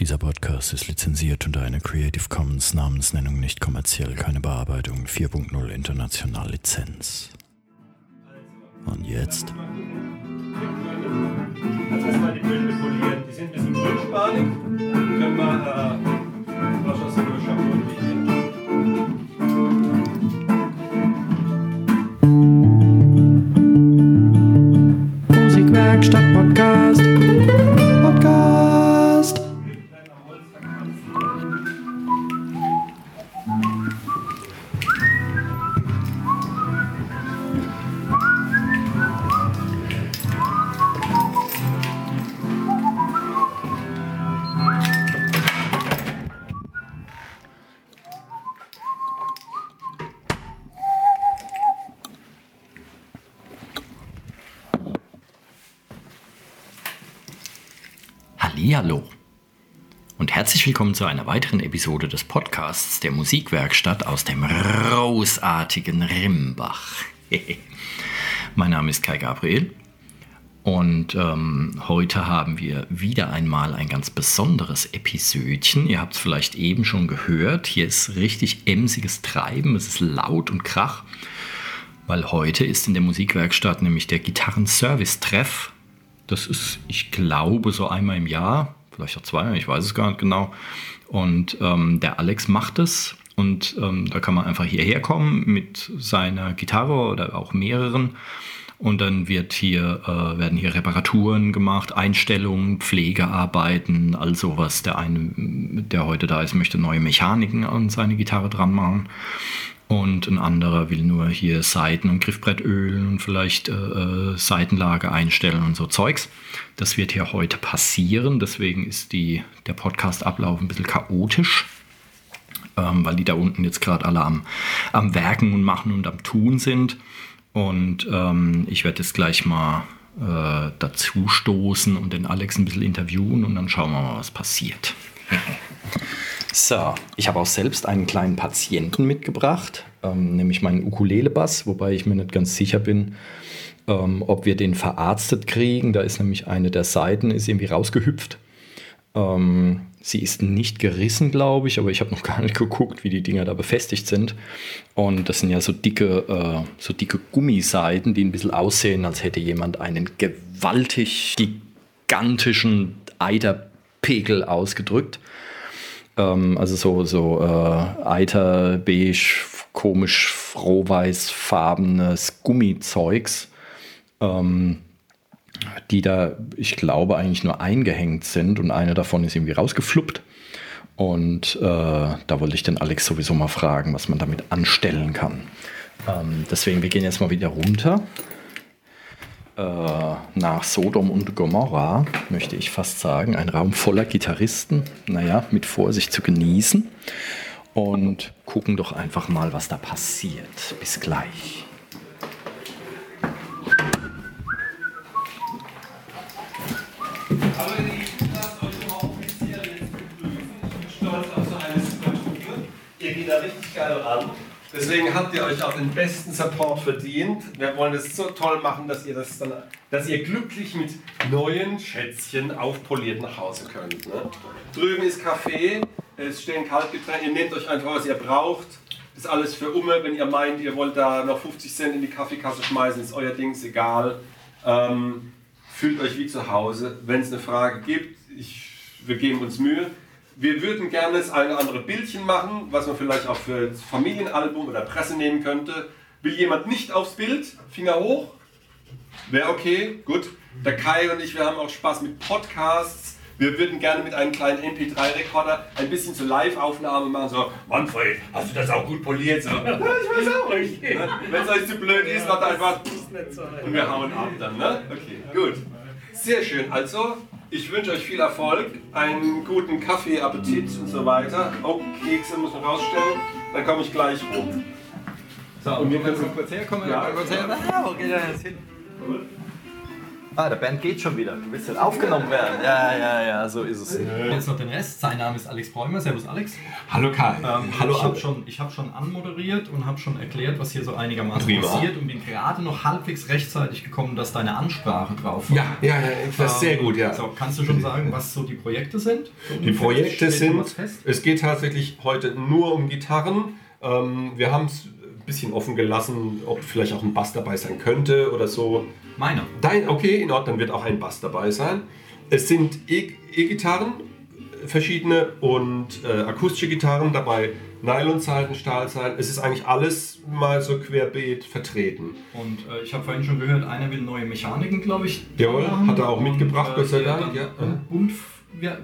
Dieser Podcast ist lizenziert unter einer Creative Commons Namensnennung nicht kommerziell, keine Bearbeitung 4.0 international Lizenz. Und jetzt? Also erstmal die Bünde polieren. Die sind ein bisschen grünspanig. Können wir zu einer weiteren Episode des Podcasts der Musikwerkstatt aus dem großartigen Rimbach. mein Name ist Kai Gabriel und ähm, heute haben wir wieder einmal ein ganz besonderes Episödchen. Ihr habt es vielleicht eben schon gehört. Hier ist richtig emsiges Treiben, es ist laut und krach, weil heute ist in der Musikwerkstatt nämlich der Gitarren-Service-Treff das ist, ich glaube, so einmal im Jahr, vielleicht auch zweimal, ich weiß es gar nicht genau. Und ähm, der Alex macht es und ähm, da kann man einfach hierher kommen mit seiner Gitarre oder auch mehreren. Und dann wird hier, äh, werden hier Reparaturen gemacht, Einstellungen, Pflegearbeiten, all sowas. Der eine, der heute da ist, möchte neue Mechaniken an seine Gitarre dran machen. Und ein anderer will nur hier Seiten und Griffbrett ölen und vielleicht äh, äh, Seitenlage einstellen und so Zeugs. Das wird hier heute passieren. Deswegen ist die, der Podcast-Ablauf ein bisschen chaotisch, ähm, weil die da unten jetzt gerade alle am, am Werken und Machen und am Tun sind. Und ähm, ich werde jetzt gleich mal äh, dazu stoßen und den Alex ein bisschen interviewen und dann schauen wir mal, was passiert. So, ich habe auch selbst einen kleinen Patienten mitgebracht, ähm, nämlich meinen Ukulele-Bass, wobei ich mir nicht ganz sicher bin, ähm, ob wir den verarztet kriegen. Da ist nämlich eine der Seiten ist irgendwie rausgehüpft. Ähm, sie ist nicht gerissen, glaube ich, aber ich habe noch gar nicht geguckt, wie die Dinger da befestigt sind. Und das sind ja so dicke, äh, so dicke Gummiseiten, die ein bisschen aussehen, als hätte jemand einen gewaltig gigantischen Eiterpegel ausgedrückt. Ähm, also so, so äh, Eiter, beige, komisch frohweißfarbenes Gummizeugs, ähm, die da, ich glaube, eigentlich nur eingehängt sind und eine davon ist irgendwie rausgefluppt. Und äh, da wollte ich den Alex sowieso mal fragen, was man damit anstellen kann. Ähm, deswegen, wir gehen jetzt mal wieder runter nach Sodom und Gomorra, möchte ich fast sagen. Ein Raum voller Gitarristen, naja, mit Vorsicht zu genießen. Und gucken doch einfach mal, was da passiert. Bis gleich. Ihr geht da richtig geil ran. Deswegen habt ihr euch auch den besten Support verdient. Wir wollen es so toll machen, dass ihr das dann, dass ihr glücklich mit neuen Schätzchen aufpoliert nach Hause könnt. Ne? Drüben ist Kaffee, es stehen Kaltgetränke. Ihr nehmt euch einfach, was ihr braucht. Das ist alles für Umme. Wenn ihr meint, ihr wollt da noch 50 Cent in die Kaffeekasse schmeißen, ist euer Ding, ist egal. Ähm, fühlt euch wie zu Hause. Wenn es eine Frage gibt, ich, wir geben uns Mühe. Wir würden gerne das eine oder andere Bildchen machen, was man vielleicht auch für das Familienalbum oder Presse nehmen könnte. Will jemand nicht aufs Bild? Finger hoch. Wäre okay, gut. Der Kai und ich, wir haben auch Spaß mit Podcasts. Wir würden gerne mit einem kleinen MP3-Rekorder ein bisschen zur Live-Aufnahme machen. So, Manfred, hast du das auch gut poliert? So. Ja, ich weiß auch nicht. Wenn es euch zu blöd ist, macht einfach und wir hauen ab dann, ne? Okay, gut. Sehr schön. Also, ich wünsche euch viel Erfolg, einen guten Kaffee, Appetit und so weiter. Oh, Kekse muss man rausstellen. Dann komme ich gleich rum. So, und wir können kurz herkommen? Ja, kurz her. ja. Wo geht er jetzt hin? Gut. Ah, der Band geht schon wieder. Du willst halt aufgenommen werden. Ja, ja, ja, so ist es. Jetzt noch den Rest. Sein Name ist Alex Bräumer. Servus Alex. Hallo Kai. Ähm, Hallo ich habe schon, ich hab schon anmoderiert und habe schon erklärt, was hier so einigermaßen Prima. passiert und bin gerade noch halbwegs rechtzeitig gekommen, dass deine Ansprache drauf war. Ja, ja, ja, das ist sehr gut, ja. So, kannst du schon sagen, was so die Projekte sind? Die Projekte sind, es geht tatsächlich heute nur um Gitarren. Ähm, wir haben es bisschen offen gelassen, ob vielleicht auch ein Bass dabei sein könnte oder so. Meiner. Dein, okay, in Ordnung, dann wird auch ein Bass dabei sein. Es sind E- E-Gitarren, verschiedene und äh, akustische Gitarren dabei, Nylonseiten, Stahlseiten. Es ist eigentlich alles mal so querbeet vertreten. Und äh, ich habe vorhin schon gehört, einer will neue Mechaniken, glaube ich. Jawohl, hat er auch Und, mitgebracht, Gott sei Dank, ja. und Bund,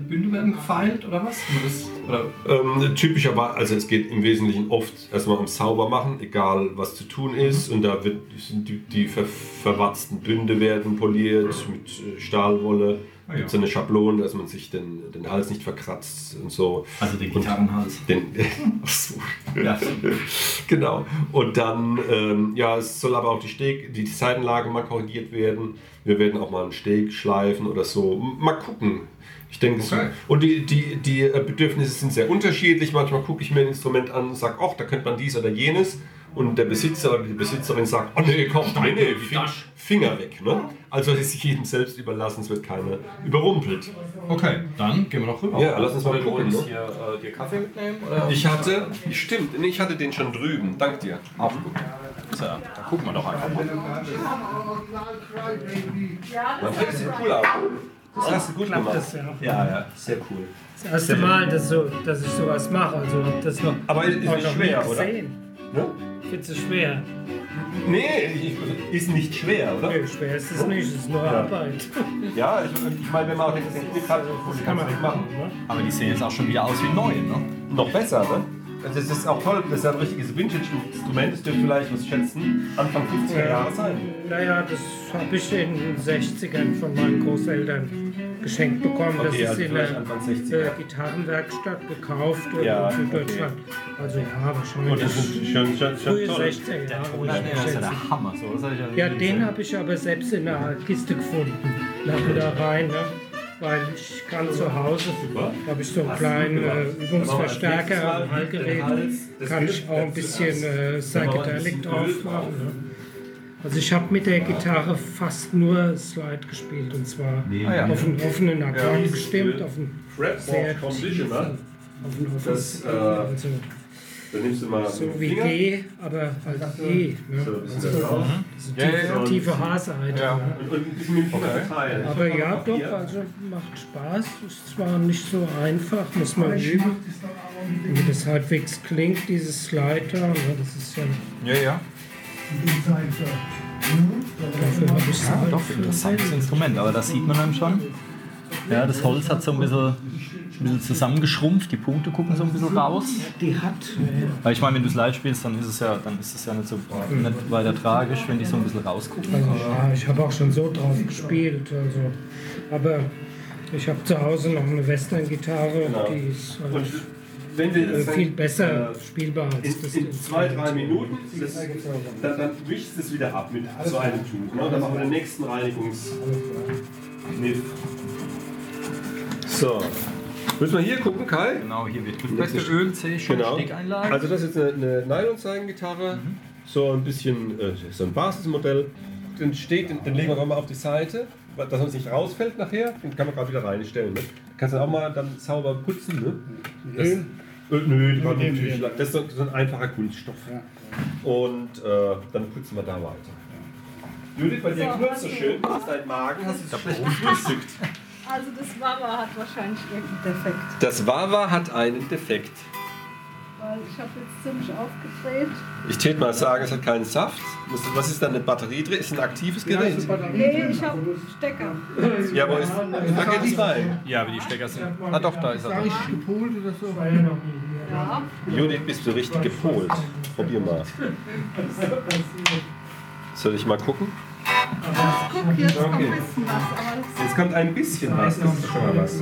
Bünde werden gefeilt oder was? Das, oder Ähm, typischerweise, also es geht im Wesentlichen oft erstmal ums Saubermachen, egal was zu tun ist. Und da wird, sind die, die ver, verwatzten Bünde werden poliert mit äh, Stahlwolle. Ah, Gibt ja. so eine Schablone, dass man sich den, den Hals nicht verkratzt und so. also den Und Gitarrenhals. Den, ach so. Ja. genau. Und dann, ähm, ja, es soll aber auch die Steg, die Seitenlage mal korrigiert werden. Wir werden auch mal einen Steg schleifen oder so. Mal gucken. Ich denke, es- Okay. und die, die, die äh, Bedürfnisse sind sehr unterschiedlich. Manchmal gucke ich mir ein Instrument an und sage, ach, da könnte man dies oder jenes. Und der Besitzer oder die Besitzerin sagt, oh nee, komm, deine Fi- Finger weg. Ne? Also es ist jedem selbst überlassen, es wird keiner überrumpelt. Okay, dann gehen wir noch rüber. Ja, lass uns mal gucken, wolltest ne? hier äh, dir Kaffee mitnehmen? Oder? Ich hatte, stimmt, nee, ich hatte den schon drüben. Dank dir. Auch gut. So, dann gucken wir doch einfach mal. Das sieht cool aus. Das hast du gut gemacht. Das, ja. Ja, ja, sehr cool. das erste Mal, dass, so, dass ich sowas mache. Also das noch, Aber ist nicht schwer, oder? gesehen. Ne? Ich finde es schwer. Nee, ich- ist nicht schwer, oder? Nee, schwer ist es nicht, es ist nur Arbeit. Ja, ich, ich meine, wenn man auch den Knick hat, kann man nicht machen. Ne? Aber die sehen jetzt auch schon wieder aus wie neu, ne? Noch besser, ne? Also Das ist auch toll, das ist ja ein richtiges Vintage-Instrument, das dürfte vielleicht, was schätzen, Anfang 50er Jahre sein. Naja, das habe ich in den 60ern von meinen Großeltern geschenkt bekommen. Okay, das also ist in der Anfang 60er. äh, Gitarrenwerkstatt gekauft Ja, in Süddeutschland. Also ja, wahrscheinlich. Und das ist schon, schon, frühe schon toll. 60er Jahre. Ja, das ist ja der Hammer. So, das hab ich ja den habe ich aber selbst in der Kiste gefunden. Lag da rein, ne? Weil ich kann zu Hause, da habe ich so einen kleinen äh, Übungsverstärker am Hallgerät, kann ich auch ein bisschen äh, Psychedelic drauf machen. Ne? Also ich habe mit der Gitarre fast nur Slide gespielt und zwar ja. auf einen offenen Akkord gestimmt, auf einen sehr tiefen, auf einen offenen, Das, äh, also Dann nimmst du mal so wie Finger. G, aber halt E. Ne? So, Also, da drauf. diese tiefe, tiefe H-Seite. Ne? Und, und ein bisschen mit dem Finger. Aber ja, doch, also macht Spaß. Ist zwar nicht so einfach, muss man üben. Wie das halbwegs klingt, dieses Slider, ne, das ist ja, Ja, ja. dafür habe ich Ja, halt doch, interessantes Instrument, aber das sieht man dann schon. Ja, das Holz hat so ein bisschen, ein bisschen zusammengeschrumpft, die Punkte gucken so ein bisschen raus. Die hat, äh, Weil ich meine, wenn du es live spielst, dann ist es ja, dann ist es ja nicht so nicht weiter tragisch, wenn die so ein bisschen rausgucken. also ja, ich habe auch schon so drauf gespielt. Also, aber ich habe zu Hause noch eine Western-Gitarre, die ist Und halt wenn wir äh, das viel besser äh, spielbar als das in, in zwei, drei. Minuten, das, dann, dann wischst es wieder ab mit so einem Tuch. Ne? Dann machen wir den nächsten Reinigungskniff. So. Müssen wir hier gucken, Kai? Genau, hier wird gefüllt. Öl, schon, Genau. Steckeinlage. Also das ist eine, eine Nylon-Zeigengitarre, so ein bisschen äh, so ein Basismodell. Den steht, den, den legen wir mal auf die Seite, dass er uns nicht rausfällt nachher. Den kann man gerade wieder reinstellen. Ne? Kannst du auch mal dann sauber putzen. Ne? Das, Öl? Nö, das, natürlich, das ist so so ein einfacher Kunststoff. Und äh, dann putzen wir da weiter. Judith, bei dir knurrt so schön. Das ist dein Magen, hast du schlecht gefrühstückt. Also das Wawa hat wahrscheinlich irgendeinen Defekt, Das Wawa hat einen Defekt. weil ich habe jetzt ziemlich aufgedreht. Ich tät mal sagen, es hat keinen Saft. Was- ist da eine Batterie drin? Ist ein aktives Gerät? Nee, ich habe Stecker. Ja, wo ist. Da geht es rein. ja, wie die Stecker sind. Ah doch, da ist er. Ja. Judith, bist du richtig gepolt? Probier mal. Soll ich mal gucken? Guck, jetzt kommt ein bisschen was, Jetzt kommt ein bisschen was. Das ist schon mal was.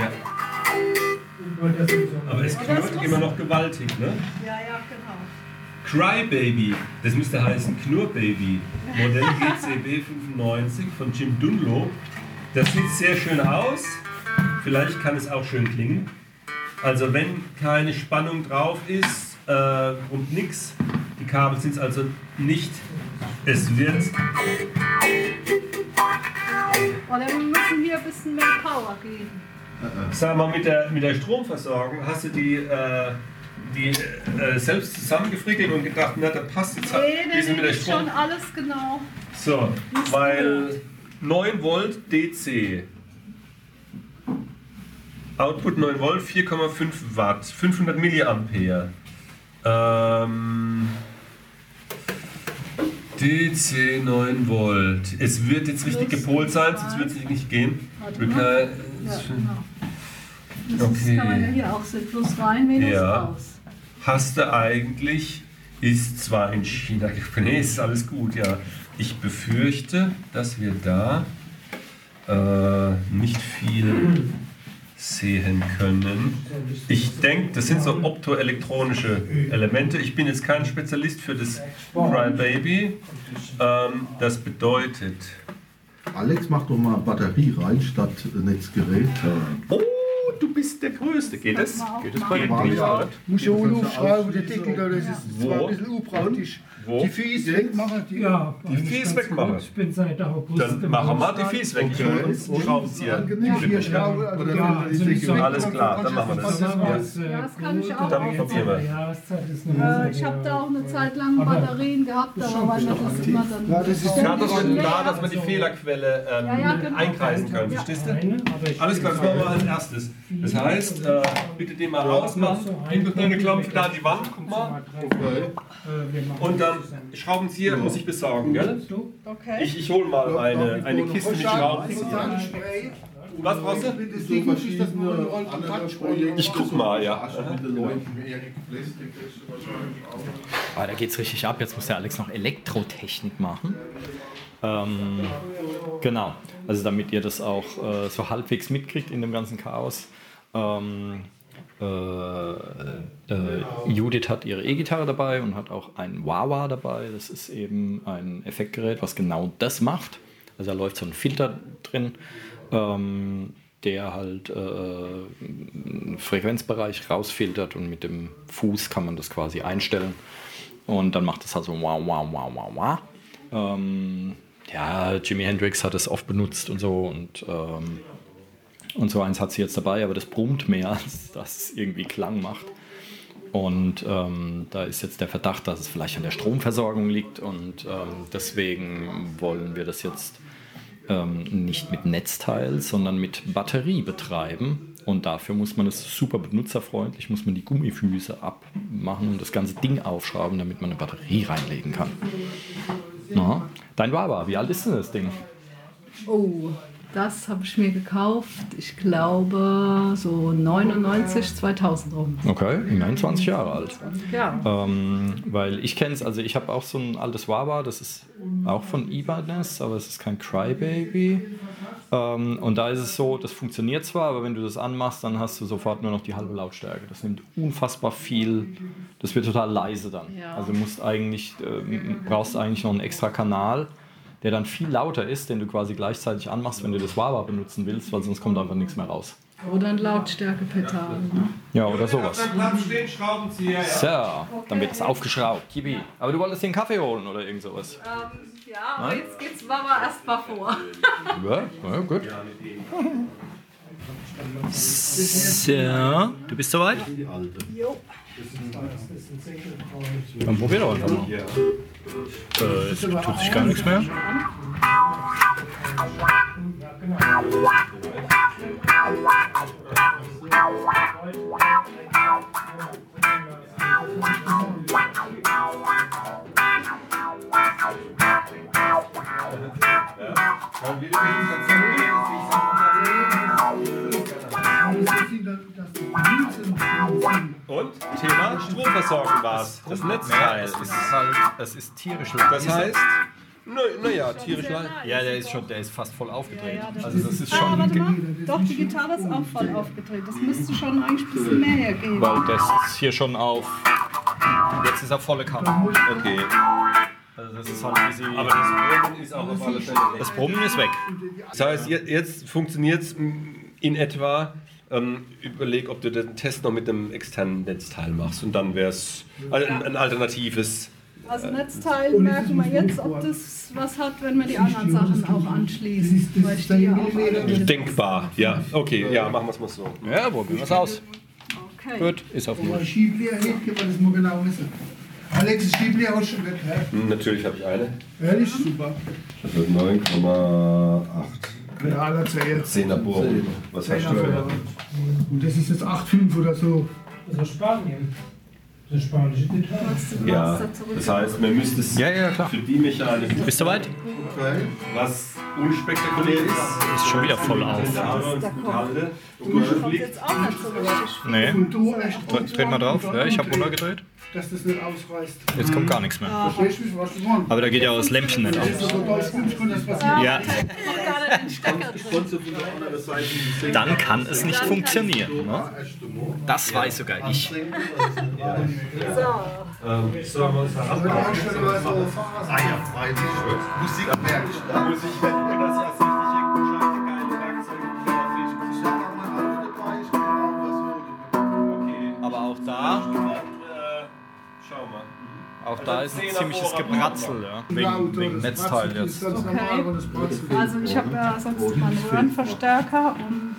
Ja. Aber es knurrt immer noch gewaltig, ne? Ja, ja, genau. Crybaby, das müsste heißen Knurrbaby, Modell GCB 95 von Jim Dunlop. Das sieht sehr schön aus, vielleicht kann es auch schön klingen. Also wenn keine Spannung drauf ist äh, und nichts, die Kabel sind also nicht, es wird Oder wir müssen hier ein bisschen mehr Power geben. Sag mal, mit der, mit der Stromversorgung hast du die, äh, die äh, selbst zusammengefrickelt und gedacht, na, da passt jetzt Nee, die nee, nee, mit der ist Strom. schon alles genau. So, weil 9 Volt DC. Output 9 Volt, 4,5 Watt, 500 Milliampere. Ähm, DC 9 Volt. Es wird jetzt richtig gepolt sein, sonst wird es nicht gehen. Können- Ja, genau. Das Okay. kann man ja hier auch sehen. Plus rein, minus Ja. raus. hast du eigentlich, ist zwar in China, nee, ist alles gut, ja. Ich befürchte, dass wir da äh, nicht viel sehen können. Ich denke, das sind so optoelektronische Elemente. Ich bin jetzt kein Spezialist für das Crybaby. Ähm, das bedeutet, Alex, mach doch mal Batterie rein statt Netzgerät. oh, du bist der Größte. Geht das? Geht das bei War dir? ja- Muss ja auch aufschrauben, der Deckel da, das ist zwar ein bisschen unpraktisch. Wo? Die Füße wegmachen, die Ja, Die Fies wegmachen. gut. Ich bin seit August Dann im machen wir die Fies weg. Ich. Nicht hier schrauben, also Oder Ja, wenn also die nicht so- Deckel Alles klar, dann machen wir das. Ja. das kann ich auch Dann probieren wir. Äh, ich habe da auch eine Zeit lang Batterien gehabt, aber man das immer dann. Ja, das ist- da, dass man die Fehlerquelle ähm, genau. einkreisen kann. Ja. Verstehst du? Ich Alles klar, das machen wir als erstes. Das heißt, äh, bitte den mal rausmachen. Hinter deine Klampe da an die Wand, guck mal. Machen Und dann Schraubenzieher muss ich besorgen, gell? Du? Okay. Ich, ich hole mal eine, eine Kiste mit Schraubenzieher. Was brauchst du? Ich guck mal, ja. Ah, da geht's richtig ab. Jetzt muss der Alex noch Elektrotechnik machen. Ähm, genau. Also damit ihr das auch äh, so halbwegs mitkriegt in dem ganzen Chaos. Ähm, äh, äh, Judith hat ihre E-Gitarre dabei und hat auch ein Wawa dabei. Das ist eben ein Effektgerät, was genau das macht. Also da läuft so ein Filter drin, ähm, der halt äh, Frequenzbereich rausfiltert und mit dem Fuß kann man das quasi einstellen. Und dann macht es halt so wow, wow, wow, wow, wow. Ähm, ja, Jimi Hendrix hat es oft benutzt und so und, ähm, und so eins hat sie jetzt dabei, aber das brummt mehr, als dass es irgendwie Klang macht. Und ähm, da ist jetzt der Verdacht, dass es vielleicht an der Stromversorgung liegt und ähm, deswegen wollen wir das jetzt ähm, nicht mit Netzteil, sondern mit Batterie betreiben. Und dafür muss man es super benutzerfreundlich, muss man die Gummifüße abmachen und das ganze Ding aufschrauben, damit man eine Batterie reinlegen kann. Na, dein Wawa, wie alt ist denn das Ding? Oh, das habe ich mir gekauft. Ich glaube so 99, 2000 rum. Okay, immerhin 20 Jahre alt. Ja. Ähm, weil ich kenne es, also ich habe auch so ein altes Wawa, das ist auch von Ibanez, aber es ist kein Crybaby. Ähm, und da ist es so, das funktioniert zwar, aber wenn du das anmachst, dann hast du sofort nur noch die halbe Lautstärke. Das nimmt unfassbar viel, das wird total leise dann. Ja. Also du musst eigentlich, ähm, brauchst eigentlich noch einen extra Kanal, der dann viel lauter ist, den du quasi gleichzeitig anmachst, wenn du das Wawa benutzen willst, weil sonst kommt einfach nichts mehr raus. Oder ein Lautstärkepedal. Ne? Ja, oder sowas. Dann stehen Schraubenzieher, ja. So, dann wird es aufgeschraubt. Yippie. Aber du wolltest dir einen Kaffee holen oder irgend sowas? Ähm, ja, aber jetzt geht's Mama erstmal vor. Ja, ja gut. So, du bist soweit? Jo. Dann probier doch einfach mal. Äh, es tut sich gar nichts mehr. Und? Thema Stromversorgung war es. Das Netzteil. Es ist halt, es ist tierisch Das heißt, naja, tierisch leid. Ja, der ist schon, der ist fast voll aufgedreht. Ja, das Also das ist Ah, schon, warte mal. Doch, die Gitarre ist auch voll aufgedreht. Das müsste schon eigentlich ein bisschen mehr hergeben. weil das ist hier schon auf Jetzt ist er volle Kanne. Okay. Also das ist halt bisschen. Aber das Brummen ist auch auf alle Fälle weg. das Brummen ist weg. Das heißt, je- jetzt funktioniert es in etwa. Ähm, überleg, ob du den Test noch mit dem externen Netzteil machst und dann wäre es ein, ein alternatives. Also Netzteil merken wir jetzt, ob das was hat, wenn wir die anderen Sachen auch anschließen. Weil ich die auch alle Denkbar, ja. Okay, ja, machen wir es mal so. Ja, probieren wir es aus. Okay. Gut, ist auf null. Das. Alex, die Schiebleer hast du schon weg, hä? Hm, Natürlich habe ich eine. Ehrlich? Super. Also 9,8. Ja, aller zählt. 10er Brummen. Was hast du für Und das ist jetzt 8,5 oder so. Das ist Spanien. Das ist spanische Gitarre. Ja, das heißt, man müsste es Ja, ja, klar. für die Mechanik, Bist du weit? was unspektakulär ist, Ist schon wieder voll auf. gut Kommt liegt. jetzt auch nicht so richtig. Nee. Und du echt Dreht mal drauf. Ja, ich habe runtergedreht. Dass das nicht ausreißt. Jetzt kommt gar nichts mehr. Verstehst du mich, was du meinst? Aber da geht ja auch das Lämpchen nicht aus. Ja, dann kann es nicht funktionieren. Ne? Das weiß sogar ich. Ähm, so Fahrer. Ah ja. Musik merke ich da. muss ich, das auch da ist ein ziemliches Gebratzel. Ja. Wegen, wegen Netzteil jetzt. Bratzelt. Also ich habe ja sonst meinen Röhrenverstärker und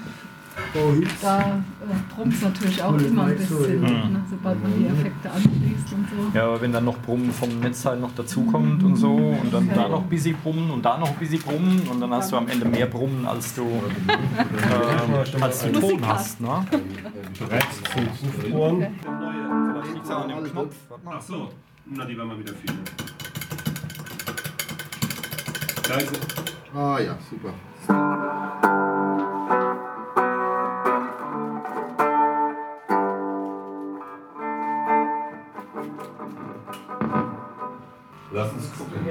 da äh, brummt es natürlich auch immer ein bisschen, ne, sobald man die Effekte anschließt und so. Ja, aber wenn dann noch Brummen vom Netzteil noch dazukommt und so und dann da noch ein bisschen Brummen und da noch ein bisschen Brummen und dann hast du am Ende mehr Brummen, als du, ähm, als du Ton hast. Ne? Ohren. Vielleicht liegt es auch an dem Knopf. Ach so, na, die werden wir wieder fühlen. Also, Ah ja, super. lass uns gucken.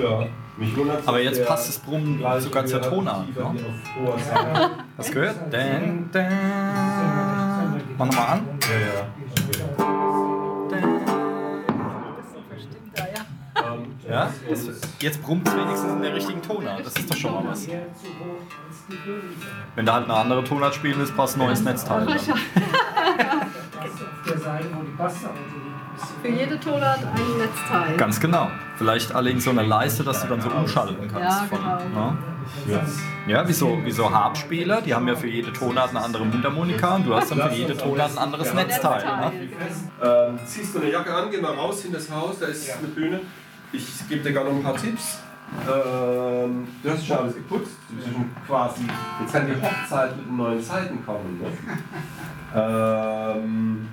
Ja, mich wundert Aber jetzt passt das Brummen sogar zur Tonart. Ne? Hast du gehört? Mach nochmal an. Ja. Ja? Jetzt brummt es wenigstens in der richtigen Tonart. Das ist doch schon mal was. Wenn da halt eine andere Tonart spielen ist, passt ein neues Netzteil. Dann. Der Seite, wo die Bassseite liegt. Für jede Tonart ein Netzteil. Ganz genau. Vielleicht alle in so einer Leiste, dass du dann so umschalten kannst. Ja, von, genau. ne? Ja, wie so, wie so Harpspieler, die haben ja für jede Tonart eine andere Mundharmonika und du hast dann für jede Tonart ein anderes Netzteil. Ne? Ähm, ziehst du eine Jacke an, geh mal raus in das Haus, da ist eine Bühne. Ich gebe dir gerne noch ein paar Tipps. Ähm, du hast schon alles geputzt. Schon quasi. Jetzt kann die Hochzeit mit den neuen Zeiten kommen. Ne? ähm,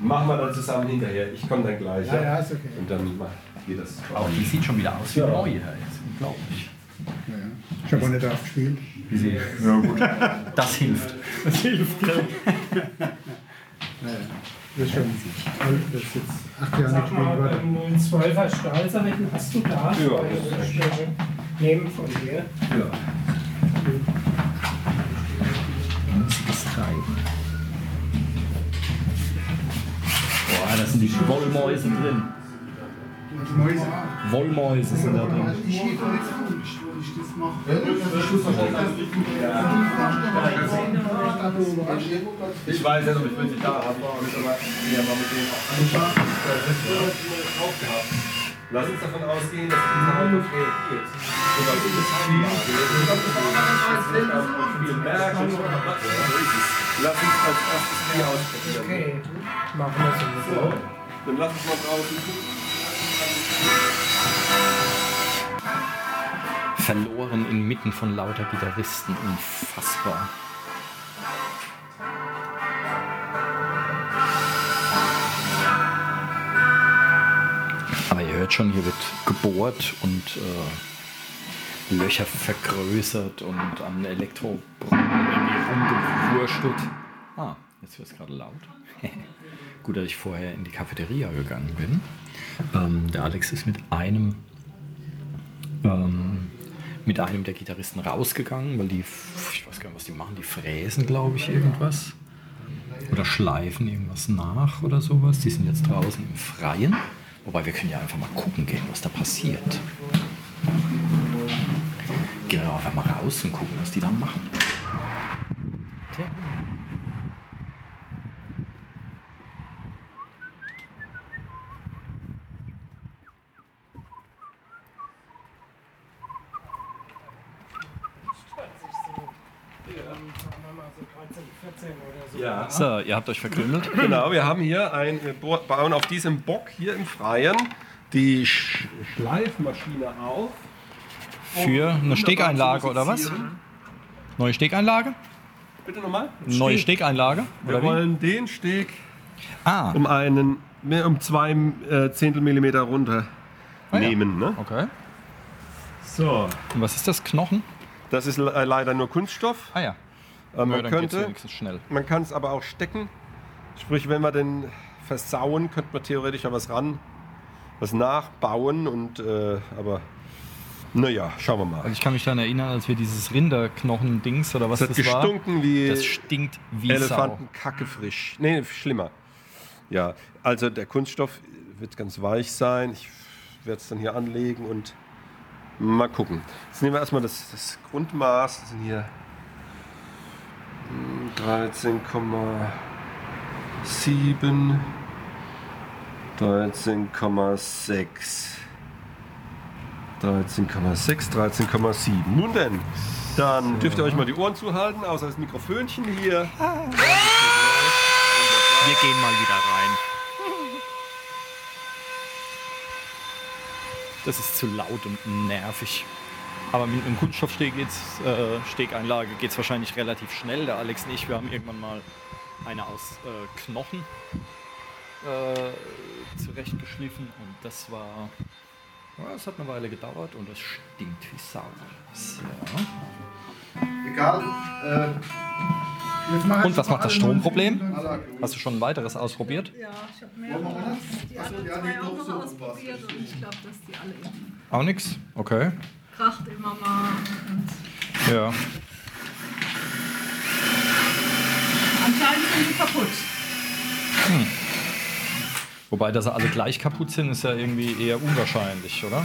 machen wir dann zusammen hinterher. Ich komme dann gleich. Ja, ja, ist okay. Und dann mach- geht das. Auch die sieht schon wieder aus wie neu. Ja, ist unglaublich. Ich habe auch nicht aufgespielt. Wie sie, ja, gut. Das hilft. Das hilft, gell? Das ist schon. Das ist jetzt acht Jahre nicht Sag mal, gespielt worden. beim 12er Stahlseiten hast du da Ja. Nehmen von dir. Boah, da sind die Wollmäuse drin. Mäuse. Wollmäuse sind da drin. Die steht doch nicht so, nicht, wenn ich das mache. Ich weiß nicht, ob ich welche da habe, aber ich ja, mal mit denen auch drauf gehabt. Lass uns davon ausgehen, dass die Auto reagiert. Und auf dieses Spiel merken. Lass uns als erstes Bier ausprobieren. Okay, machen wir so. So, dann lass uns mal draußen gucken. Verloren inmitten von lauter Gitarristen. Unfassbar. Aber ihr hört schon, hier wird gebohrt und äh, Löcher vergrößert und an Elektrobrunnen irgendwie rumgewurschtelt. Ah, jetzt wird es gerade laut. Gut, dass ich vorher in die Cafeteria gegangen bin. Ähm, der Alex ist mit einem ähm, mit einem der Gitarristen rausgegangen, weil die, ich weiß gar nicht, was die machen, die fräsen, glaube ich, irgendwas. oder schleifen irgendwas nach oder sowas. Die sind jetzt draußen im Freien. Wobei wir können ja einfach mal gucken gehen, was da passiert. Gehen wir einfach mal raus und gucken, was die da machen. Tja. Ja. So, ihr habt euch verkrümelt. Genau, wir haben hier ein, wir bauen auf diesem Bock hier im Freien die Sch Schleifmaschine auf. Für eine Stegeinlage oder was? Neue Stegeinlage? Bitte nochmal. Neue Stegeinlage? Wir Oder wie? wollen den Steg Ah, um einen, um zwei äh, Zehntel Millimeter runter Ah ja. nehmen. Ne? okay. So, Und was ist das? Knochen? das ist le- leider nur Kunststoff. Ah ja. Äh, Ja, man geht's könnte, man kann es aber auch stecken. Sprich, wenn wir den versauen, könnte man theoretisch ja was ran, was nachbauen. Und äh, aber naja, schauen wir mal. Also ich kann mich daran erinnern, als wir dieses Rinderknochen-Dings oder was Das das, war. gestunken wie Das stinkt wie. Elefantenkacke frisch. Nee, schlimmer. Ja, also der Kunststoff wird ganz weich sein. Ich werde es dann hier anlegen und mal gucken. Jetzt nehmen wir erstmal das, das Grundmaß. Das sind hier 13,7, 13,6. 13,6, 13,7. Nun denn, dann dürft ihr euch mal die Ohren zuhalten, außer das Mikrofönchen hier. Wir gehen mal wieder rein. Das ist zu laut und nervig. Aber mit einem Kunststoffsteg geht's, äh, Stegeinlage geht es wahrscheinlich relativ schnell. Der Alex und ich, wir haben irgendwann mal eine aus äh, Knochen äh, zurechtgeschliffen und das war. Ja, es hat eine Weile gedauert und es stinkt wie Sau. So. Egal. Äh, Und was macht das Stromproblem? 19 Alle Hast du schon ein weiteres ausprobiert? Ja, ich habe mehrere. Die anderen ja, zwei auch noch ausprobiert und ich glaube, dass die alle Auch nichts? Okay. Kracht immer mal. Und Ja. anscheinend sind sie kaputt. Wobei, dass sie alle gleich kaputt sind, ist ja irgendwie eher unwahrscheinlich, oder?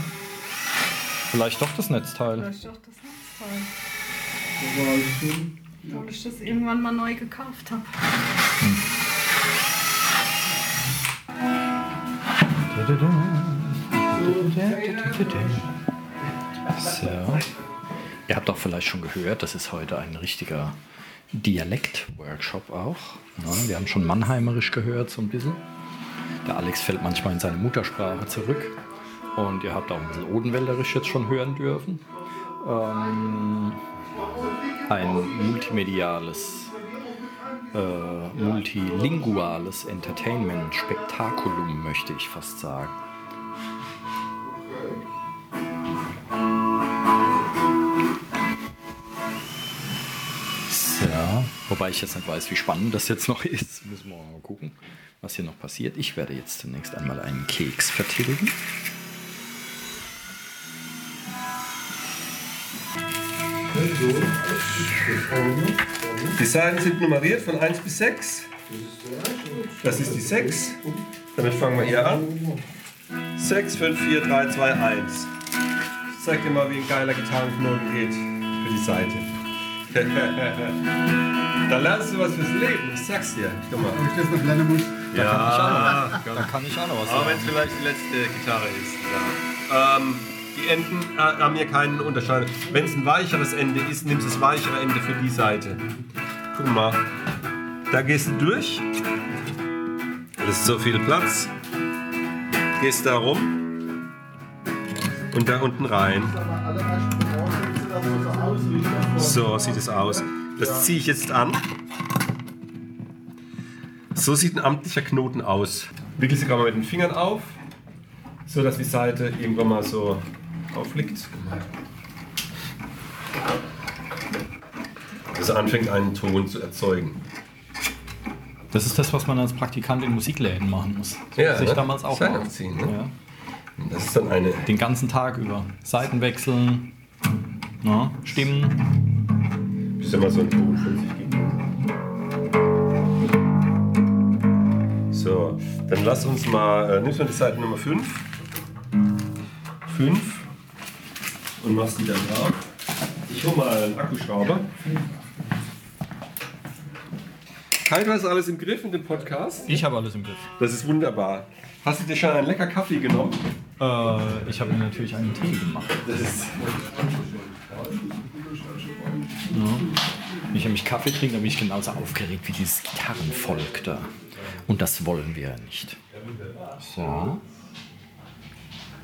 Vielleicht doch das Netzteil. Vielleicht auch das Netzteil. Obwohl ich das irgendwann mal neu gekauft habe. So. Ihr habt doch vielleicht schon gehört, das ist heute ein richtiger Dialekt-Workshop auch. Wir haben schon Mannheimerisch gehört, so ein bisschen. Der Alex fällt manchmal in seine Muttersprache zurück. Und ihr habt auch ein bisschen Odenwälderisch jetzt schon hören dürfen. Ähm, ein multimediales, äh, multilinguales Entertainment-Spektakulum, möchte ich fast sagen. Wobei ich jetzt nicht weiß, wie spannend das jetzt noch ist. Müssen wir mal gucken, was hier noch passiert. Ich werde jetzt zunächst einmal einen Keks vertilgen. Die Seiten sind nummeriert von 1 bis 6. Das ist die 6. Damit fangen wir hier an. 6, 5, 4, 3, 2, 1. Ich zeig dir mal, wie ein geiler Gitarrenknoten geht für die Seite. da lernst du was fürs Leben, ich sag's dir. Guck mal. Ob ich das noch lernen muss? Ja, Da kann ich auch noch was aber wenn es vielleicht die letzte Gitarre ist. Ja. Ähm, die Enden äh, haben hier keinen Unterschied. Wenn es ein weicheres Ende ist, nimmst du das weichere Ende für die Seite. Guck mal. Da gehst du durch. Das ist so viel Platz. Gehst da rum. Und da unten rein. So sieht es aus. Das ziehe ich jetzt an. So sieht ein amtlicher Knoten aus. Wickel sie gerade mal mit den Fingern auf, so dass die Seite irgendwann mal so aufliegt. Also anfängt einen Ton zu erzeugen. Das ist das, was man als Praktikant in Musikläden machen muss. So Ja, was ich ne? damals auch Seiten aufziehen, ne? Ja. Das ist dann eine. Den ganzen Tag über. Seiten wechseln, na, Stimmen. Bis er mal so einen Ton von sich gibt. So, dann lass uns mal, äh, nimmst mal die Seite Nummer 5. 5 und machst die dann drauf. Ich hole mal einen Akkuschrauber. Kai, du hast alles im Griff in dem Podcast? Ich habe alles im Griff. Das ist wunderbar. Hast du dir schon einen lecker Kaffee genommen? Äh, ich habe mir natürlich einen Tee gemacht. Das ist Wenn ich nämlich Kaffee trinke, dann bin ich genauso aufgeregt wie dieses Gitarrenvolk da. Und das wollen wir ja nicht. So.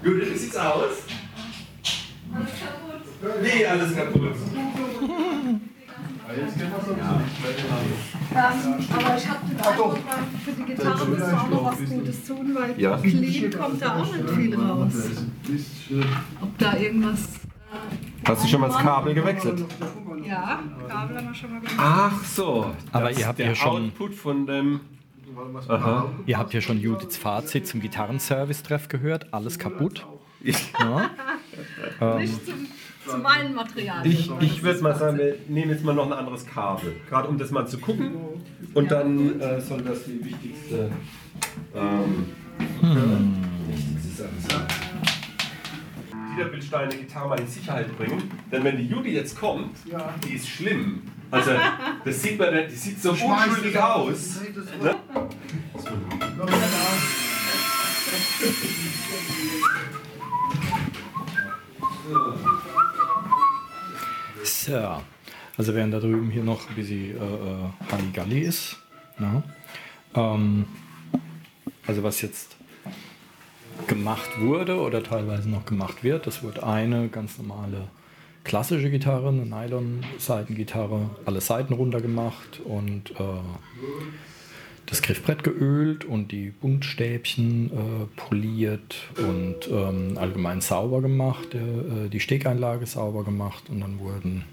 Gut, wie sieht's aus? Alles kaputt. Nee, alles kaputt. Ähm, aber ich habe den Eindruck, für die Gitarre müssen wir auch noch was Gutes tun, weil Ja. clean kommt da auch nicht viel raus. Ob da irgendwas. Hast du schon mal das Kabel gewechselt? Ja, Kabel haben wir schon mal gemacht. Ach so. Aber das ihr habt ist der ja schon- Output von dem. Aha. Ihr habt ja schon Judiths Fazit zum Gitarrenservice-Treff gehört. Alles kaputt. Ja. Nicht zum, zu meinem Material. Ich, ich würde mal sagen, wir nehmen jetzt mal noch ein anderes Kabel. Gerade um das mal zu gucken. Und dann äh, soll das die wichtigste. Ähm, wichtigste Sache sein. Dieter will Steine Gitarre mal in Sicherheit bringen. Denn wenn die Judy jetzt kommt, die ist schlimm. Also, das sieht man, nicht, die sieht so Schmeiß unschuldig aus. Ne? So. Also während da drüben hier noch ein bisschen äh, äh, Halligalli ist. Ja. Ähm, also was jetzt gemacht wurde oder teilweise noch gemacht wird, das wird eine ganz normale klassische Gitarre, eine Nylon-Seitengitarre, alle Seiten runter gemacht und äh, das Griffbrett geölt und die Buntstäbchen äh, poliert und ähm, allgemein sauber gemacht, der, äh, die Stegeinlage sauber gemacht und dann wurden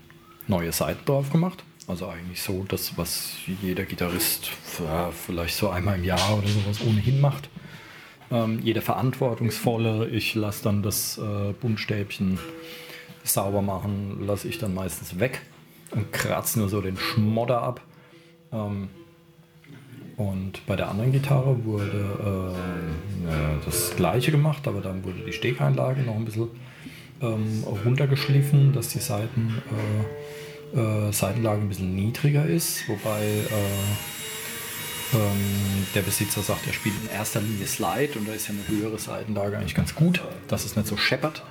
neue Seiten drauf gemacht. Also eigentlich so das, was jeder Gitarrist ja, vielleicht so einmal im Jahr oder sowas ohnehin macht. Ähm, jeder verantwortungsvolle, ich lasse dann das äh, Buntstäbchen sauber machen, lasse ich dann meistens weg und kratze nur so den Schmodder ab. Ähm, und bei der anderen Gitarre wurde äh, das gleiche gemacht, aber dann wurde die Stegeinlage noch ein bisschen ähm, runtergeschliffen, dass die Seiten, äh, äh, Seitenlage ein bisschen niedriger ist, wobei äh, ähm, der Besitzer sagt, er spielt in erster Linie Slide und da ist ja eine höhere Seitenlage eigentlich ganz gut, dass es nicht so scheppert.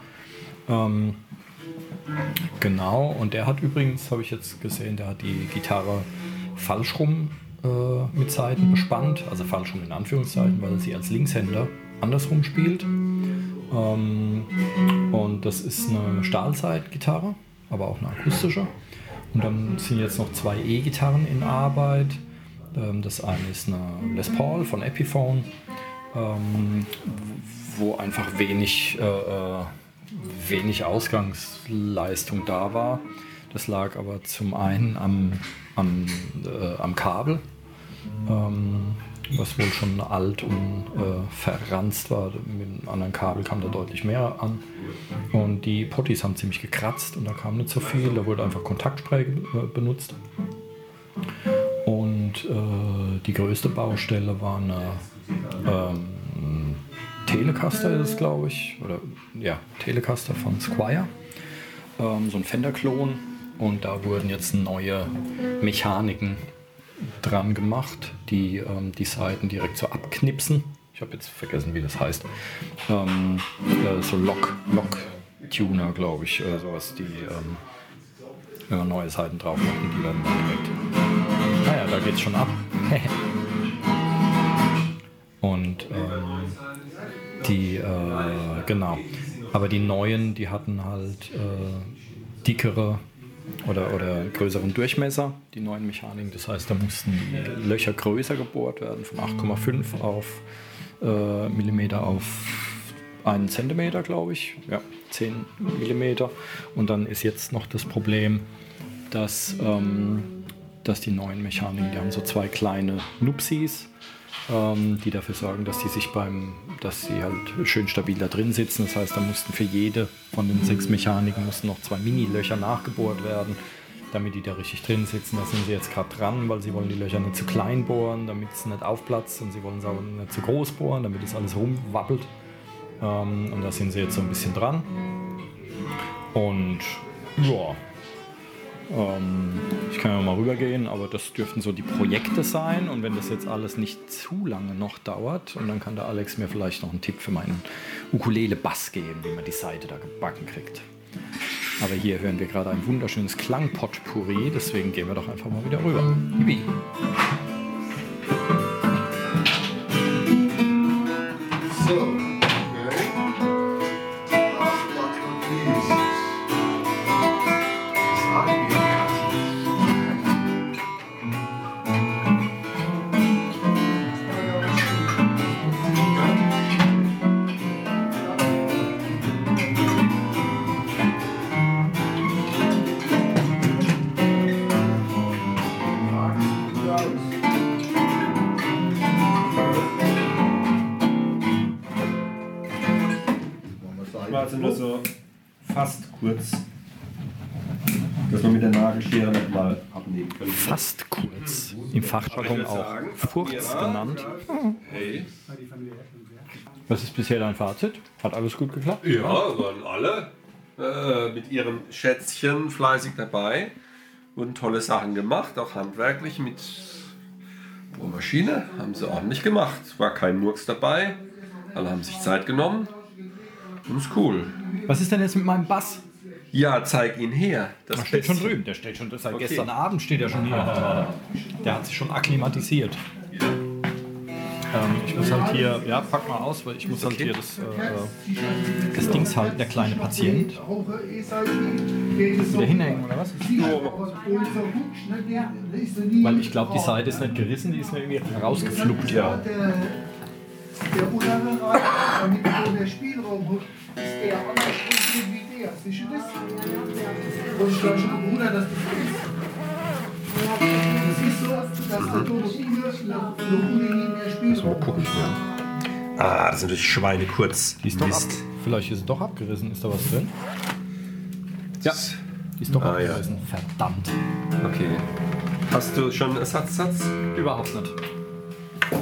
Ähm, genau, und der hat übrigens, habe ich jetzt gesehen, der hat die Gitarre falsch rum äh, mit Seiten bespannt, also falsch rum in Anführungszeichen, weil er sie als Linkshänder andersrum spielt. Ähm, und das ist eine Stahlseitgitarre, aber auch eine akustische. Und dann sind jetzt noch zwei E-Gitarren in Arbeit. Ähm, das eine ist eine Les Paul von Epiphone, ähm, wo einfach wenig, äh, äh, wenig Ausgangsleistung da war. Das lag aber zum einen am, am, äh, am Kabel, ähm, was wohl schon alt und verranzt war. Mit einem anderen Kabel kam da deutlich mehr an. Und die Potties haben ziemlich gekratzt und da kam nicht so viel. Da wurde einfach Kontaktspray benutzt. Und äh, die größte Baustelle war eine ähm, Telecaster, ist glaube ich. Oder ja, Telecaster von Squire. Ähm, so ein Fender-Klon. Und da wurden jetzt neue Mechaniken dran gemacht, die ähm, die Seiten direkt so abknipsen. Ich habe jetzt vergessen, wie das heißt. Ähm, äh, so Lock, Lock Tuner, glaube ich, äh, sowas, die ähm, man neue Seiten drauf machen, die werden dann direkt. Naja, da geht's schon ab. Und ähm, die, äh, genau. Aber die neuen, die hatten halt äh, dickere oder, oder größeren Durchmesser, die neuen Mechaniken. Das heißt, da mussten die Löcher größer gebohrt werden, von 8,5 auf äh, Millimeter auf einen Zentimeter, glaube ich. Ja, 10 Millimeter. Und dann ist jetzt noch das Problem, dass, ähm, dass die neuen Mechaniken, die haben so zwei kleine Nupsis, ähm, die dafür sorgen, dass die sich beim, dass sie halt schön stabil da drin sitzen. Das heißt, da mussten für jede von den sechs Mechaniken mussten noch zwei Mini-Löcher nachgebohrt werden. damit die da richtig drin sitzen. Da sind sie jetzt gerade dran, weil sie wollen die Löcher nicht zu klein bohren, damit es nicht aufplatzt und sie wollen es auch nicht zu groß bohren, damit es alles rumwappelt. Ähm, und da sind sie jetzt so ein bisschen dran. Und ja, ähm, ich kann ja mal rübergehen, aber das dürften so die Projekte sein. Und wenn das jetzt alles nicht zu lange noch dauert, und dann kann der Alex mir vielleicht noch einen Tipp für meinen Ukulele-Bass geben, wie man die Seite da gebacken kriegt. Aber hier hören wir gerade ein wunderschönes Klangpotpourri, deswegen gehen wir doch einfach mal wieder rüber. Yippie. Fachjargon auch Furz genannt. Hey. Was ist bisher dein Fazit? Hat alles gut geklappt? Ja, waren alle äh, mit ihrem Schätzchen fleißig dabei. Wurden tolle Sachen gemacht, auch handwerklich mit Bohrmaschine. Haben sie ordentlich gemacht. War kein Murks dabei. Alle haben sich Zeit genommen. Und ist cool. Was ist denn jetzt mit meinem Bass? Ja, zeig ihn her. Das Der steht schon drüben, der steht schon seit Okay. gestern Abend steht er schon hier. Der hat sich schon akklimatisiert. Ähm, ich muss halt hier, ja, pack mal aus, weil ich muss halt hier das, äh, äh, das Dings halten, der kleine Patient. Wieder hinhängen oder was? Weil ich glaube, die Seite ist nicht gerissen, die ist mir irgendwie rausgefluppt. Ja. Untere damit der Spielraum dass der Thomas Uwe noch unten mehr Spielraum hat. Gucken Ah, das ist natürlich Schweine kurz. Die ist doch ab, vielleicht ist sie doch abgerissen. Ist da was drin? Ja, die ist doch Ah, ja. abgerissen. Verdammt. Okay. Hast du schon einen Ersatzsatz? Überhaupt nicht.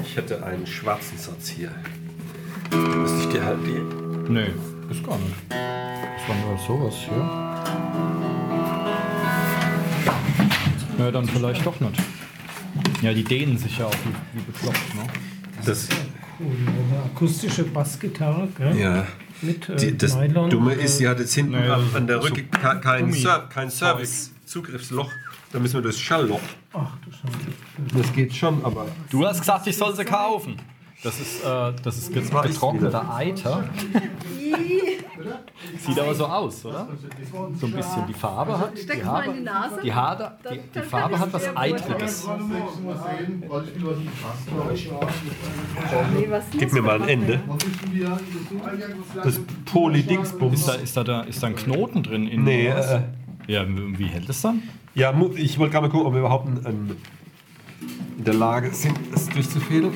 Ich hätte einen schwarzen Satz hier. Müsste ich dir halt die. Nee, ist gar nicht. Das war nur sowas hier. Ja, dann vielleicht doch nicht. Ja, die dehnen sich ja auch wie, wie bekloppt, ne? Das, Cool, eine akustische Bassgitarre, gell? ja. Mit äh, Die, das Nylon. Dumme ist, sie hat jetzt hinten Nee, an, so- an der so Rücke ke- kein, Ser kein Service-Zugriffsloch. Da müssen wir durchs Schallloch. Ach du Scheiße. Das geht schon, aber. Du hast gesagt, ich soll sie kaufen. Das ist, äh, das ist getrockneter Eiter. Sieht aber so aus, oder? So ein bisschen. Die Farbe hat. Die, Steck's mal in Farbe, die Nase. die, Haare, die, die Farbe hat was Eitriges. Gib mir mal ein Ende. Das Polydingsbums. Ist da, ist, da, da, ist da ein Knoten drin? In Nee, was? äh, Ja, wie hält es dann? ja, ich wollte gerade mal gucken, ob wir überhaupt ein, ein, in der Lage sind, das durchzufädeln.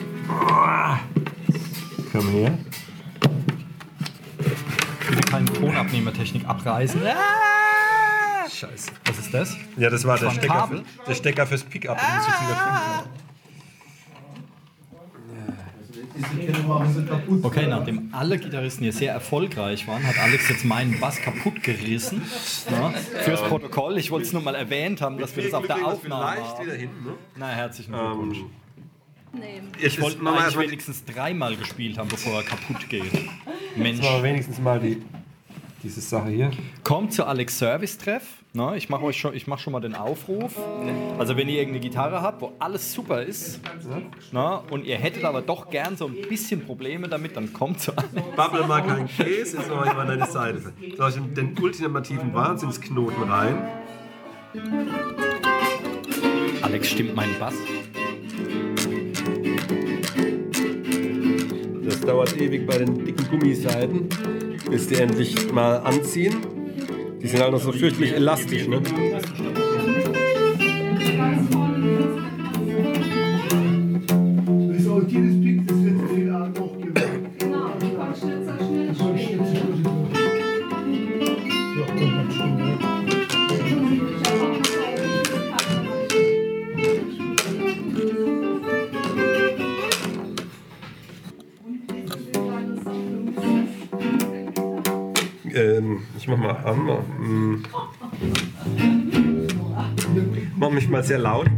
Komm her. Keine Tonabnehmertechnik abreißen. Scheiße. Was ist das? Ja, das war der Von Stecker, Kabel? für, der Stecker fürs Pickup. Den muss ich jetzt wieder finden. Okay, nachdem alle Gitarristen hier sehr erfolgreich waren, hat Alex jetzt meinen Bass kaputt gerissen. Na, fürs Protokoll. Ich wollte es nur mal erwähnt haben, dass wir das auf der Aufnahme Vielleicht haben. wieder hin, ne? Na, herzlichen Glückwunsch. Nee. Jetzt Ich wollte die- wenigstens dreimal gespielt haben, bevor er kaputt geht. Mensch. Machen wir wenigstens mal die, diese Sache hier. Kommt zu Alex Service Treff. Na, ich mache euch schon, ich mach schon mal den Aufruf. Also wenn ihr irgendeine Gitarre habt, wo alles super ist, na, und ihr hättet aber doch gern so ein bisschen Probleme damit, dann kommt zu Alex. Babbel mal keinen Käse, jetzt noch jemand an deine Seite. Soll ich in den ultimativen Wahnsinnsknoten rein? Alex stimmt meinen Bass. Das dauert ewig bei den dicken Gummiseiten, bis die endlich mal anziehen. Die sind halt noch so fürchterlich elastisch, ne? Sehr laut.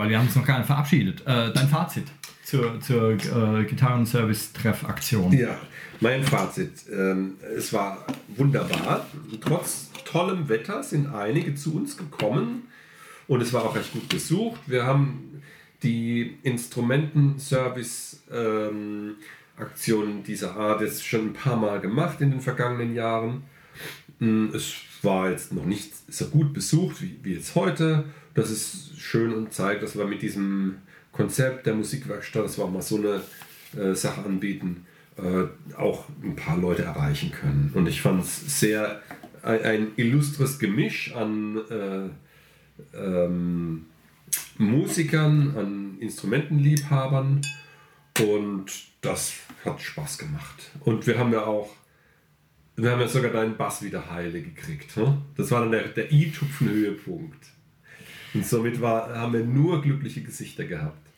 Weil wir haben uns noch gar nicht verabschiedet. Äh, dein Fazit zur, zur äh, Gitarren-Service-Treff-Aktion. Ja, mein Fazit. Ähm, es war wunderbar. Trotz tollem Wetter sind einige zu uns gekommen und es war auch recht gut besucht. Wir haben die Instrumentenservice-Aktionen dieser Art jetzt schon ein paar Mal gemacht in den vergangenen Jahren. Mm, Es war jetzt noch nicht so gut besucht wie, wie jetzt heute. Das ist schön und zeigt, dass wir mit diesem Konzept der Musikwerkstatt, wir auch mal so eine äh, Sache anbieten, äh, auch ein paar Leute erreichen können. Und ich fand es sehr ein, ein illustres Gemisch an äh, ähm, Musikern, an Instrumentenliebhabern und das hat Spaß gemacht. Und wir haben ja auch, wir haben ja sogar deinen Bass wieder heile gekriegt. Ne? Das war dann der, der i-Tupfen-Höhepunkt. Und somit war, haben wir nur glückliche Gesichter gehabt.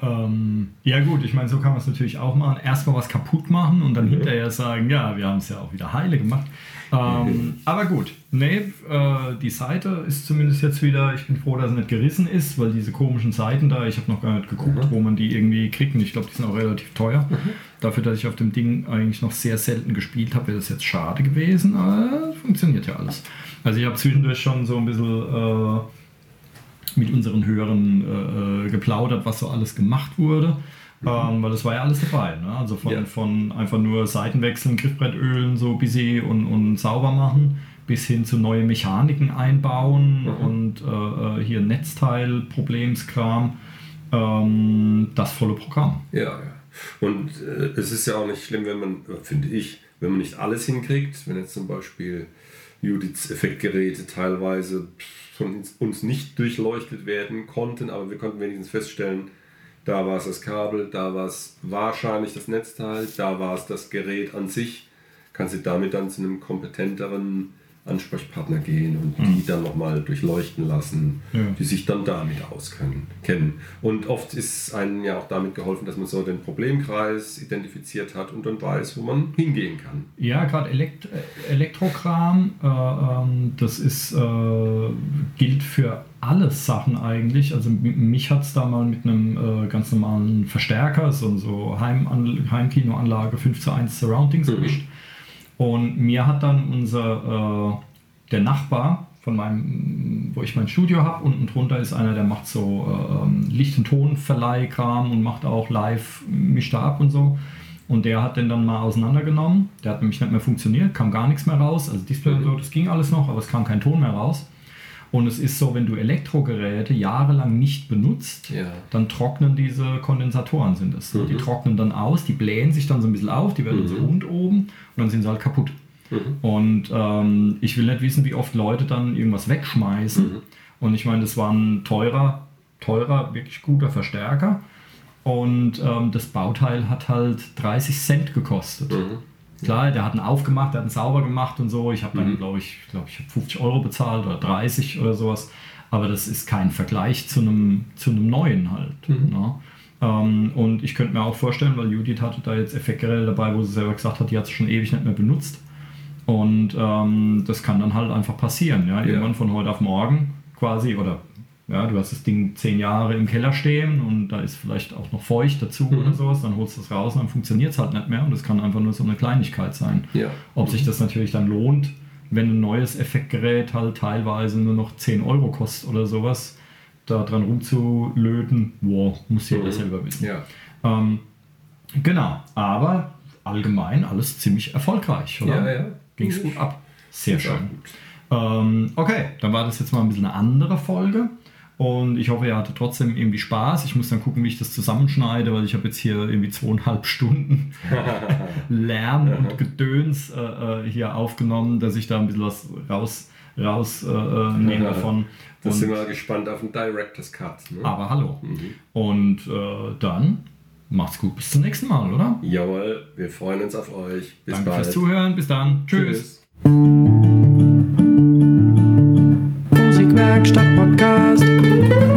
Ähm, ja gut, ich meine, so kann man es natürlich auch machen. Erstmal was kaputt machen und dann Mhm. hinterher sagen, ja, wir haben es ja auch wieder heile gemacht. Ähm, aber gut, nee, äh, die Seite ist zumindest jetzt wieder, ich bin froh, dass sie nicht gerissen ist, weil diese komischen Seiten da, ich habe noch gar nicht geguckt, wo man die irgendwie kriegt und ich glaube, die sind auch relativ teuer. Dafür, dass ich auf dem Ding eigentlich noch sehr selten gespielt habe, wäre das jetzt schade gewesen, aber funktioniert ja alles. Also ich habe zwischendurch schon so ein bisschen... Äh, mit unseren Hörern äh, äh, geplaudert, was so alles gemacht wurde. Ähm, weil das war ja alles dabei. Ne? Also von, Ja. von einfach nur Seiten wechseln, Griffbrettölen so busy und, und sauber machen, bis hin zu neue Mechaniken einbauen und äh, äh, hier Netzteil, Problemskram. Ähm, das volle Programm. Ja, ja. Und äh, es ist ja auch nicht schlimm, wenn man, finde ich, wenn man nicht alles hinkriegt. Wenn jetzt zum Beispiel Judiths Effektgeräte teilweise von uns- nicht durchleuchtet werden konnten, aber wir konnten wenigstens feststellen, da war es das Kabel, da war es wahrscheinlich das Netzteil, da war es das Gerät an sich. Kannst du damit dann zu einem kompetenteren Ansprechpartner gehen und die dann nochmal durchleuchten lassen, Ja. die sich dann damit auskennen. Kennen. Und oft ist einem ja auch damit geholfen, dass man so den Problemkreis identifiziert hat und dann weiß, wo man hingehen kann. Ja, gerade Elekt äh, Elektrokram, äh, ähm, das ist, äh, gilt für alle Sachen eigentlich. Also mich hat es da mal mit einem äh, ganz normalen Verstärker, so, so Heiman Heimkinoanlage 5 zu 1 Surroundings erwischt. Und mir hat dann unser, äh, der Nachbar von meinem, wo ich mein Studio habe, unten drunter ist einer, der macht so äh, Licht- und Tonverleihkram und macht auch live, mischt da ab und so. Und der hat den dann mal auseinandergenommen. Der hat nämlich nicht mehr funktioniert, kam gar nichts mehr raus. Also Display und das ging alles noch, aber es kam kein Ton mehr raus. Und es ist so, wenn du Elektrogeräte jahrelang nicht benutzt, Ja. dann trocknen diese Kondensatoren sind es. Die Mhm. trocknen dann aus, die blähen sich dann so ein bisschen auf, die werden so rund oben und dann sind sie halt kaputt. Mhm. Und ähm, ich will nicht wissen, wie oft Leute dann irgendwas wegschmeißen. Mhm. Und ich meine, das war ein teurer, teurer, wirklich guter Verstärker. Und ähm, das Bauteil hat halt 30 Cent gekostet. Klar, der hat ihn aufgemacht, der hat ihn sauber gemacht und so. Ich habe dann, Mhm. glaube ich, glaube ich, hab 50 Euro bezahlt oder 30 oder sowas. Aber das ist kein Vergleich zu einem, zu einem neuen halt. Mhm. Ne? Ähm, und ich könnte mir auch vorstellen, weil Judith hatte da jetzt Effektgeräte dabei, wo sie selber gesagt hat, die hat sie schon ewig nicht mehr benutzt. Und ähm, das kann dann halt einfach passieren. Ja? Irgendwann von heute auf morgen quasi, oder ja, du hast das Ding zehn Jahre im Keller stehen und da ist vielleicht auch noch feucht dazu Mhm. oder sowas, dann holst du es raus und dann funktioniert es halt nicht mehr und das kann einfach nur so eine Kleinigkeit sein. Ja. Ob sich das natürlich dann lohnt, wenn ein neues Effektgerät halt teilweise nur noch 10 Euro kostet oder sowas, da dran rumzulöten, wow, muss jeder selber wissen. Ja. Ähm, genau, aber allgemein alles ziemlich erfolgreich, oder? Ja, ja. Ging es gut ab. Sehr schön. Ähm, okay, dann war das jetzt mal ein bisschen eine andere Folge. Und ich hoffe, ihr hattet trotzdem irgendwie Spaß. Ich muss dann gucken, wie ich das zusammenschneide, weil ich habe jetzt hier irgendwie zweieinhalb Stunden Lärm und Gedöns äh, äh, hier aufgenommen, dass ich da ein bisschen was raus, raus äh, äh, davon. Da Und- sind wir gespannt auf den Director's Cut. Ne? aber hallo. Und äh, dann macht's gut. Bis zum nächsten Mal, oder? Jawohl, wir freuen uns auf euch. Bis Danke bald. fürs Zuhören. Bis dann. Tschüss. Tschüss. Musikwerkstatt Podcast. thank you